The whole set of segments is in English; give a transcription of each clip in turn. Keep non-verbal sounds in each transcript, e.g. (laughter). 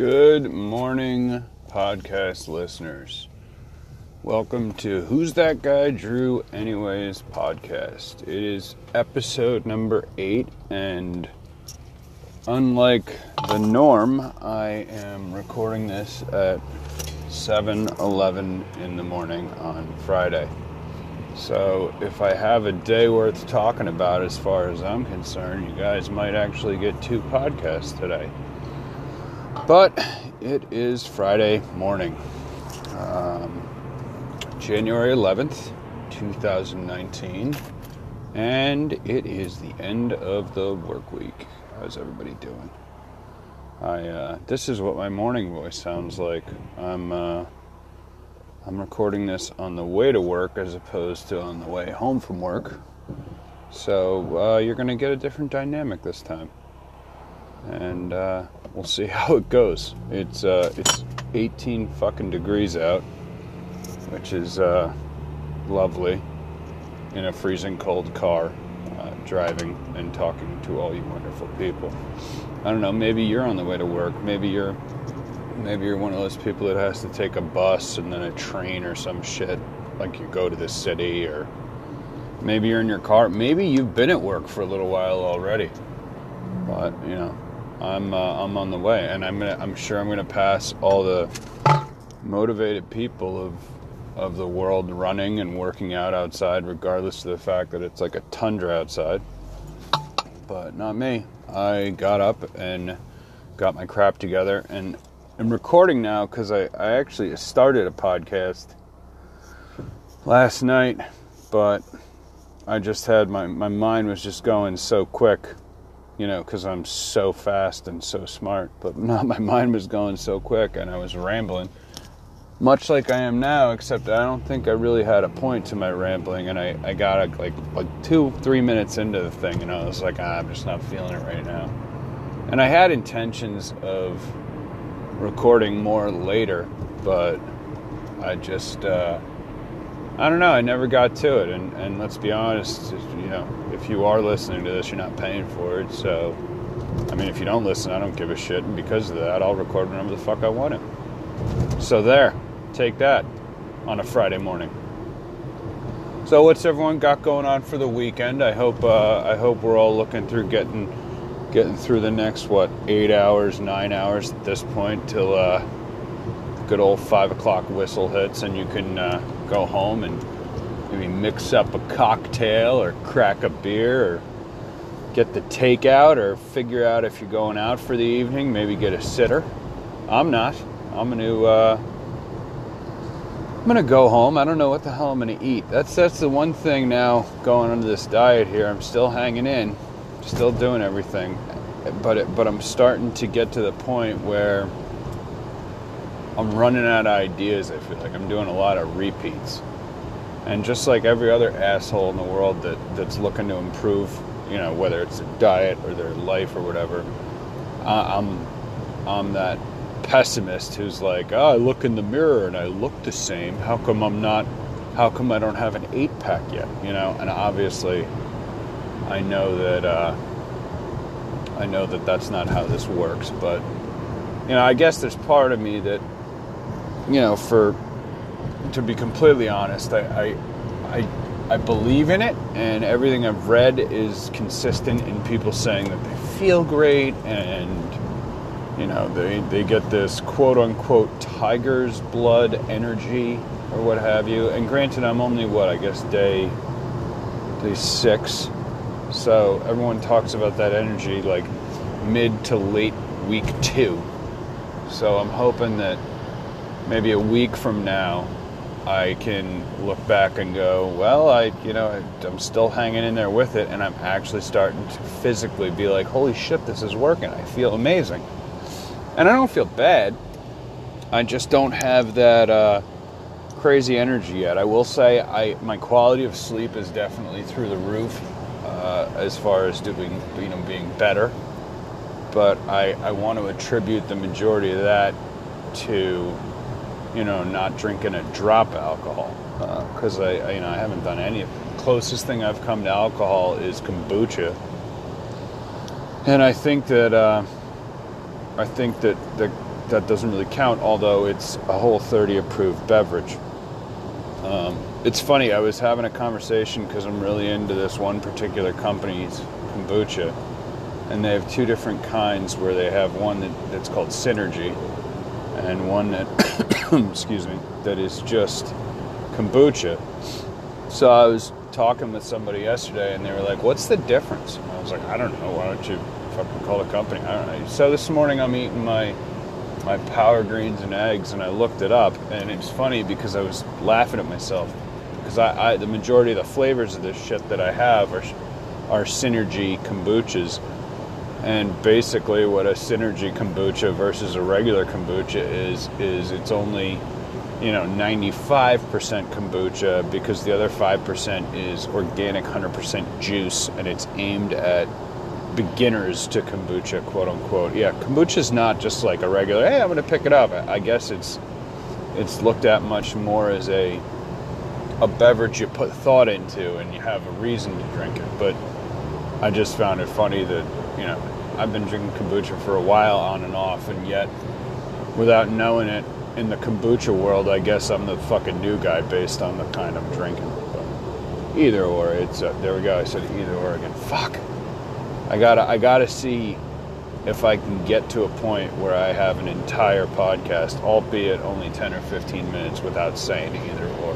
Good morning, podcast listeners. Welcome to Who's That Guy Drew Anyways podcast. It is episode number eight, and unlike the norm, I am recording this at 7 11 in the morning on Friday. So, if I have a day worth talking about as far as I'm concerned, you guys might actually get two podcasts today. But it is Friday morning, um, January 11th, 2019, and it is the end of the work week. How's everybody doing? I uh, this is what my morning voice sounds like. I'm uh, I'm recording this on the way to work as opposed to on the way home from work. So uh, you're going to get a different dynamic this time, and uh, we'll see (laughs) how it goes. It's uh, it's 18 fucking degrees out, which is uh, lovely in a freezing cold car, uh, driving and talking to all you wonderful people. I don't know. Maybe you're on the way to work. Maybe you're maybe you're one of those people that has to take a bus and then a train or some shit like you go to the city or maybe you're in your car maybe you've been at work for a little while already but you know i'm uh, i'm on the way and i'm gonna i'm sure i'm gonna pass all the motivated people of of the world running and working out outside regardless of the fact that it's like a tundra outside. But not me. I got up and got my crap together and I'm recording now because I, I actually started a podcast last night, but I just had my, my mind was just going so quick, you know, because I'm so fast and so smart, but not (laughs) my mind was going so quick and I was rambling, much like I am now, except I don't think I really had a point to my rambling, and I, I got like like two three minutes into the thing, and I was like, ah, I'm just not feeling it right now, and I had intentions of recording more later, but I just, uh, I don't know, I never got to it. And, and let's be honest, you know, if you are listening to this, you're not paying for it. So, I mean, if you don't listen, I don't give a shit. And because of that, I'll record whenever the fuck I want it. So, there, take that on a Friday morning. So, what's everyone got going on for the weekend? I hope, uh, I hope we're all looking through getting getting through the next what eight hours, nine hours at this point till uh, the good old five o'clock whistle hits, and you can uh, go home and maybe mix up a cocktail or crack a beer or get the takeout or figure out if you're going out for the evening. Maybe get a sitter. I'm not. I'm gonna. Uh, I'm gonna go home. I don't know what the hell I'm gonna eat. That's that's the one thing now going under this diet here. I'm still hanging in still doing everything, but it, but I'm starting to get to the point where I'm running out of ideas. I feel like I'm doing a lot of repeats, and just like every other asshole in the world that that's looking to improve, you know, whether it's their diet or their life or whatever, I'm I'm that pessimist who's like, oh, I look in the mirror and I look the same. How come I'm not? How come I don't have an eight pack yet? You know, and obviously I know that uh, I know that that's not how this works, but you know, I guess there's part of me that you know, for to be completely honest, I I I, I believe in it, and everything I've read is consistent in people saying that they feel great and you know they they get this quote unquote tiger's blood energy or what have you. And granted, I'm only what I guess day day six so everyone talks about that energy like mid to late week two. So I'm hoping that maybe a week from now I can look back and go, well, I, you know, I'm still hanging in there with it, and I'm actually starting to physically be like, holy shit, this is working. I feel amazing, and I don't feel bad. I just don't have that uh, crazy energy yet. I will say, I my quality of sleep is definitely through the roof uh, as far as doing, you know, being better. But I, I want to attribute the majority of that to, you know, not drinking a drop of alcohol. Because uh, I, I, you know, I haven't done any. Closest thing I've come to alcohol is kombucha, and I think that uh, I think that the that doesn't really count, although it's a whole 30 approved beverage. Um, it's funny, I was having a conversation because I'm really into this one particular company's kombucha, and they have two different kinds where they have one that, that's called Synergy and one that, (coughs) excuse me, that is just kombucha. So I was talking with somebody yesterday and they were like, What's the difference? And I was like, I don't know. Why don't you fucking call the company? I don't know. So this morning I'm eating my my power greens and eggs and I looked it up and it's funny because I was laughing at myself because I, I the majority of the flavors of this shit that I have are are synergy kombuchas and basically what a synergy kombucha versus a regular kombucha is is it's only you know 95% kombucha because the other 5% is organic 100% juice and it's aimed at beginners to kombucha quote unquote. Yeah kombucha is not just like a regular hey i'm going to pick it up. I guess it's it's looked at much more as a a beverage you put thought into and you have a reason to drink it. But i just found it funny that you know i've been drinking kombucha for a while on and off and yet without knowing it in the kombucha world, I guess I'm the fucking new guy based on the kind I'm drinking. But either or, it's uh, there we go. I said either or again. Fuck. I gotta I gotta see if I can get to a point where I have an entire podcast, albeit only 10 or 15 minutes, without saying either or,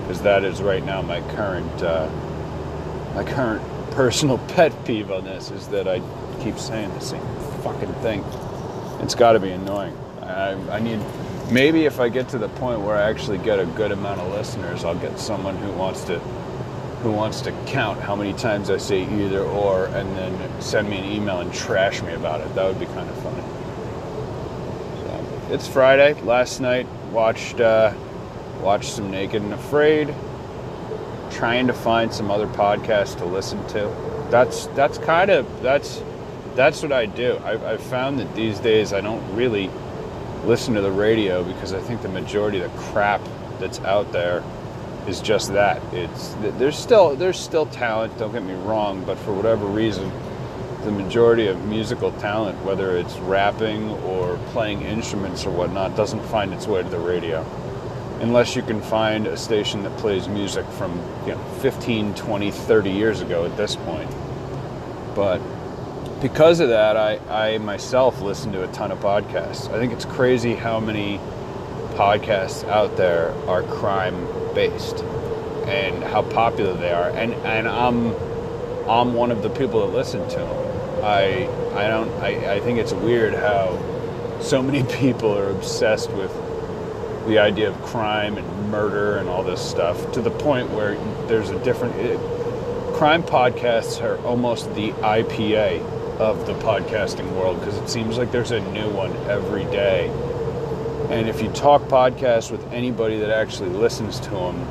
because that is right now my current uh, my current personal (laughs) pet peeve on this is that I keep saying the same fucking thing. It's got to be annoying. I, I need maybe if I get to the point where I actually get a good amount of listeners, I'll get someone who wants to who wants to count how many times I say either or and then send me an email and trash me about it. That would be kind of funny. So, it's Friday. Last night watched uh, watched some Naked and Afraid. Trying to find some other podcasts to listen to. That's that's kind of that's that's what I do. I've, I've found that these days I don't really listen to the radio because I think the majority of the crap that's out there is just that. It's there's still there's still talent. Don't get me wrong, but for whatever reason, the majority of musical talent, whether it's rapping or playing instruments or whatnot, doesn't find its way to the radio. Unless you can find a station that plays music from you know 15, 20, 30 years ago at this point. But because of that, I, I myself listen to a ton of podcasts. I think it's crazy how many podcasts out there are crime based and how popular they are. And, and I'm, I'm one of the people that listen to them. I, I, don't, I, I think it's weird how so many (laughs) people are obsessed with the idea of crime and murder and all this stuff to the point where there's a different. It, crime podcasts are almost the IPA of the podcasting world because it seems like there's a new one every day. And if you talk podcasts with anybody that actually listens to them,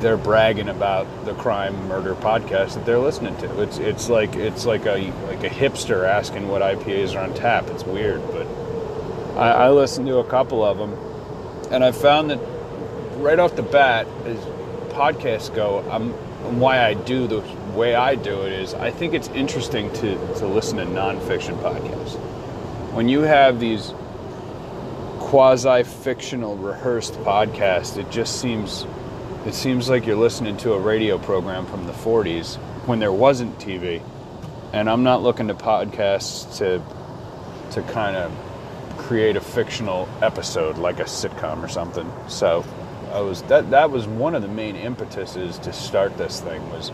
they're bragging about the crime murder podcast that they're listening to. It's it's like it's like a like a hipster asking what IPAs are on tap. It's weird, but I, I listened to a couple of them, and I found that right off the bat, as podcasts go, I'm why I do the way I do it is I think it's interesting to, to listen to nonfiction podcasts. When you have these quasi fictional rehearsed podcasts, it just seems it seems like you're listening to a radio program from the 40s when there wasn't TV. And I'm not looking to podcasts to to kind of create a fictional episode like a sitcom or something. So I was that that was one of the main impetuses to start this thing was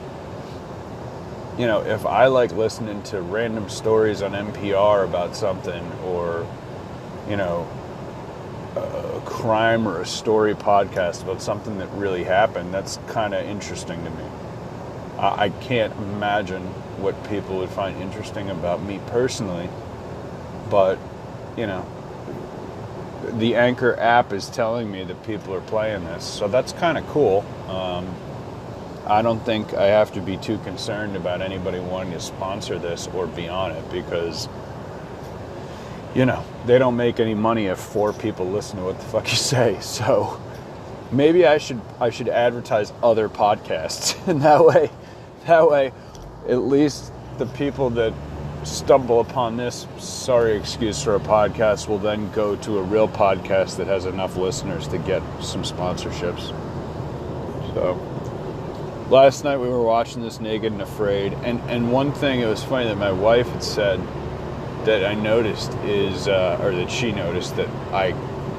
you know, if I like listening to random stories on NPR about something or, you know, a crime or a story podcast about something that really happened, that's kind of interesting to me. I, I can't imagine what people would find interesting about me personally, but, you know, the Anchor app is telling me that people are playing this, so that's kind of cool. Um, I don't think I have to be too concerned about anybody wanting to sponsor this or be on it because, you know, they don't make any money if four people listen to what the fuck you say. (laughs) So maybe I should I should advertise other podcasts, (laughs) and that way, that way, at least the people that stumble upon this sorry excuse for a podcast will then go to a real podcast that has enough listeners to get some sponsorships. So last night we were watching this Naked and Afraid, and and one thing it was funny that my wife had said that I noticed is, uh, or that she noticed that I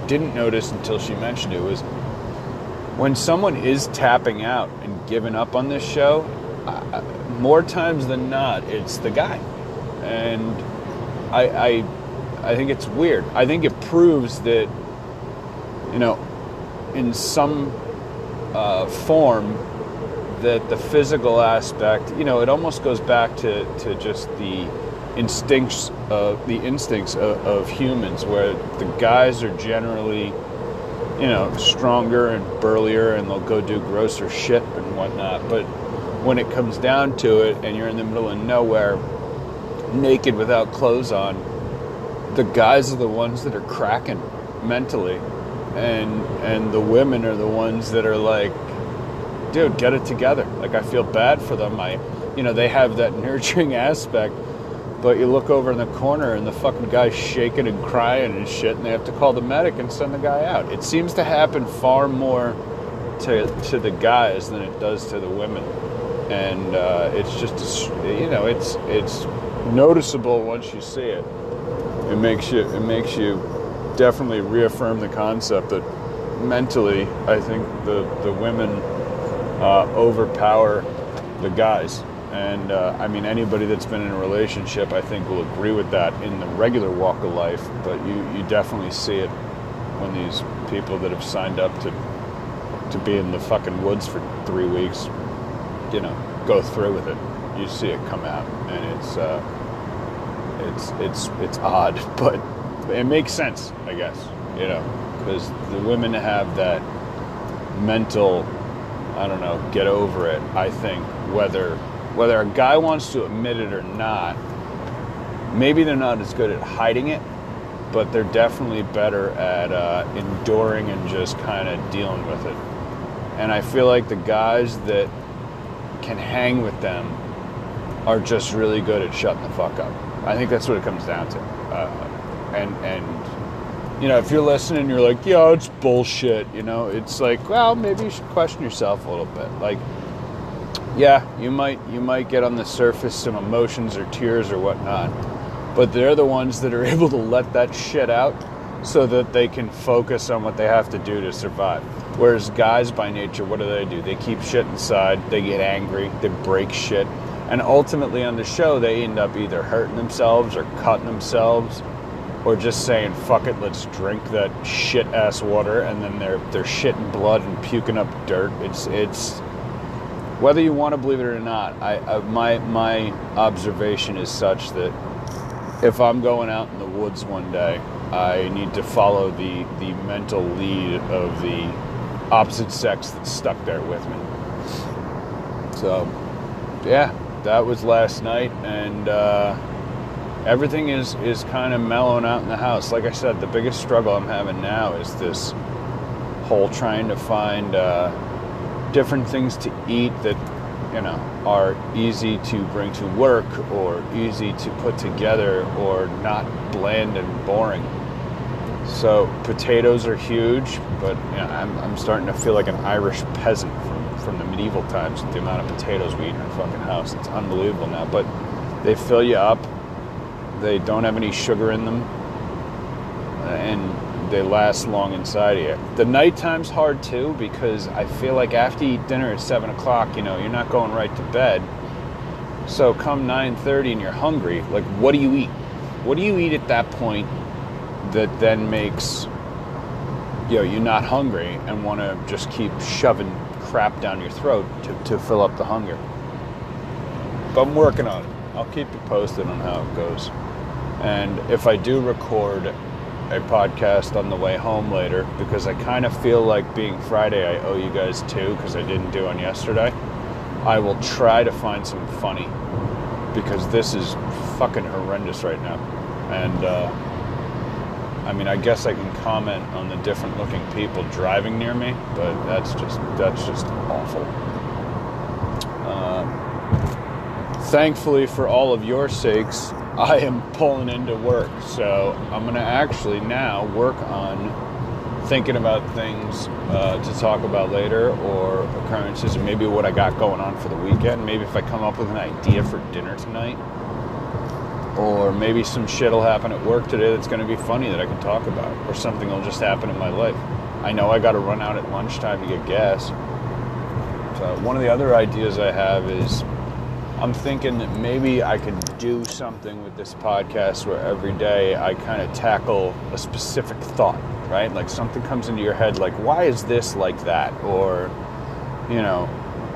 didn't notice until she mentioned it was when someone is tapping out and giving up on this show. I, more times than not, it's the guy, and I, I, I think it's weird. I think it proves that, you know, in some uh, form, that the physical aspect, you know, it almost goes back to, to just the instincts of the instincts of, of humans, where the guys are generally, you know, stronger and burlier, and they'll go do grosser shit and whatnot, but when it comes down to it and you're in the middle of nowhere, naked without clothes on, the guys are the ones that are cracking mentally. And and the women are the ones that are like, dude, get it together. Like I feel bad for them. I you know, they have that (laughs) nurturing aspect. But you look over in the corner and the fucking guy's shaking and crying and shit, and they have to call the medic and send the guy out. It seems to happen far more to, to the guys than it does to the women and uh, it's just you know it's it's noticeable once you see it. It makes you it makes you definitely reaffirm the concept that mentally, I think the the women uh, overpower the guys. And uh, I mean, anybody that's been in a relationship, I think, will agree with that in the regular walk of life. But you, you definitely see it when these people that have signed up to to be in the fucking woods for three weeks you know go through with it. You see it come out, and it's uh, it's it's it's odd, (laughs) but it makes sense, I guess. You know, because the women have that mental, I don't know, get over it. I think whether whether a guy wants to admit it or not, maybe they're not as good at hiding it, but they're definitely better at uh, enduring and just kind of dealing with it. And I feel like the guys that can hang with them are just really good at shutting the fuck up. I think that's what it comes down to. Uh, and and you know, if you're listening, you're like, yeah, it's bullshit. You know, it's like, well, maybe you should question yourself a little bit. Like, yeah, you might you might get on the surface some emotions or tears or whatnot, but they're the ones that are (laughs) able to let that shit out so that they can focus on what they have to do to survive. Whereas guys by nature, what do they do? They keep shit inside, they get angry, they break shit, and ultimately on the show, they end up either hurting themselves or cutting themselves or just saying fuck it let's drink that shit ass water and then they're they're shitting blood and puking up dirt it's it's whether you want to believe it or not I, I my my observation is such that if i'm going out in the woods one day I need to follow the the mental lead of the opposite sex that's stuck there with me. So, yeah, that was last night, and uh, everything is is kind of mellowing out in the house. Like I said, the biggest struggle I'm having now is this whole trying to find uh, different things to eat that you know are easy to bring to work or easy to put together or not bland and boring so potatoes are huge, but you know, I'm, I'm starting to feel like an Irish peasant medieval times with the amount of potatoes we eat in our fucking house. It's unbelievable now. But they fill you up. They don't have any sugar in them, and they last long inside of you. The nighttime's hard too because I feel like after you eat dinner at seven o'clock, you know, you're not going right to bed. So come 9:30 and you're hungry. Like, what do you eat? What do you eat at that point that then makes you know you're not hungry and want to just keep shoving crap down your throat to, to fill up the hunger. But I'm working on it. I'll keep you posted on how it goes. And if I do record a podcast on the way home later, because I kind of feel like being Friday, I owe you guys two because I didn't do one yesterday. I will try to find some funny because this is fucking horrendous right now. And, uh, I mean, I guess I can comment on the different looking people driving near me, but that's just that's just awful. Uh, thankfully, for all of your sakes, I am pulling into work. So I'm to actually now work on thinking about things uh, to talk about later or occurrences and maybe what I got going on for the weekend. Maybe if I come up with an idea for dinner tonight. Or maybe some shit will happen at work today that's going to be funny that I can talk about. Or something will just happen in my life. I know I got to run out at lunchtime to get gas. So one of the other ideas I have is I'm thinking that maybe I could do something with this podcast where every day I kind of tackle a specific thought, right? Like something comes into your head, like, why is this like that? Or, you know,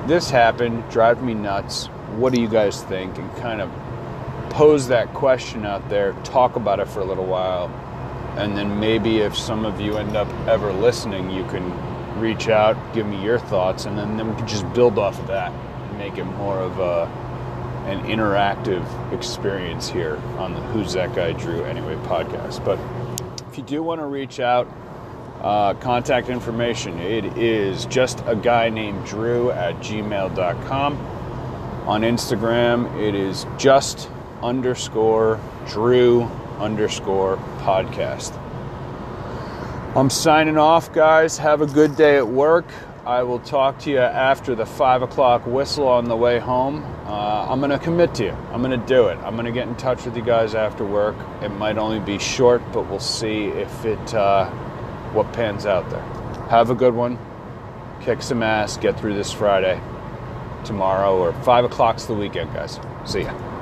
this happened, drive me nuts. What do you guys think? And kind of pose that question out there, talk about it for a little while. And then maybe if some of you end up ever listening, you can reach out, give me your thoughts, and then, then we can just build off of that and make it more of a an interactive experience here on the Who's That Guy Drew Anyway podcast. But if you do want to reach out, uh, contact information, it is just a guy named Drew at gmail.com. On Instagram, it is just underscore Drew underscore podcast. I'm signing off, guys. Have a good day at work. I will talk to you after the five o'clock whistle on the way home. Uh, I'm going to commit to you. I'm going to do it. I'm going to get in touch with you guys after work. It might only be short, but we'll see if it uh, what pans out there. Have a good one. Kick some ass. Get through this Friday, tomorrow, or five o'clock's the weekend, guys. See ya.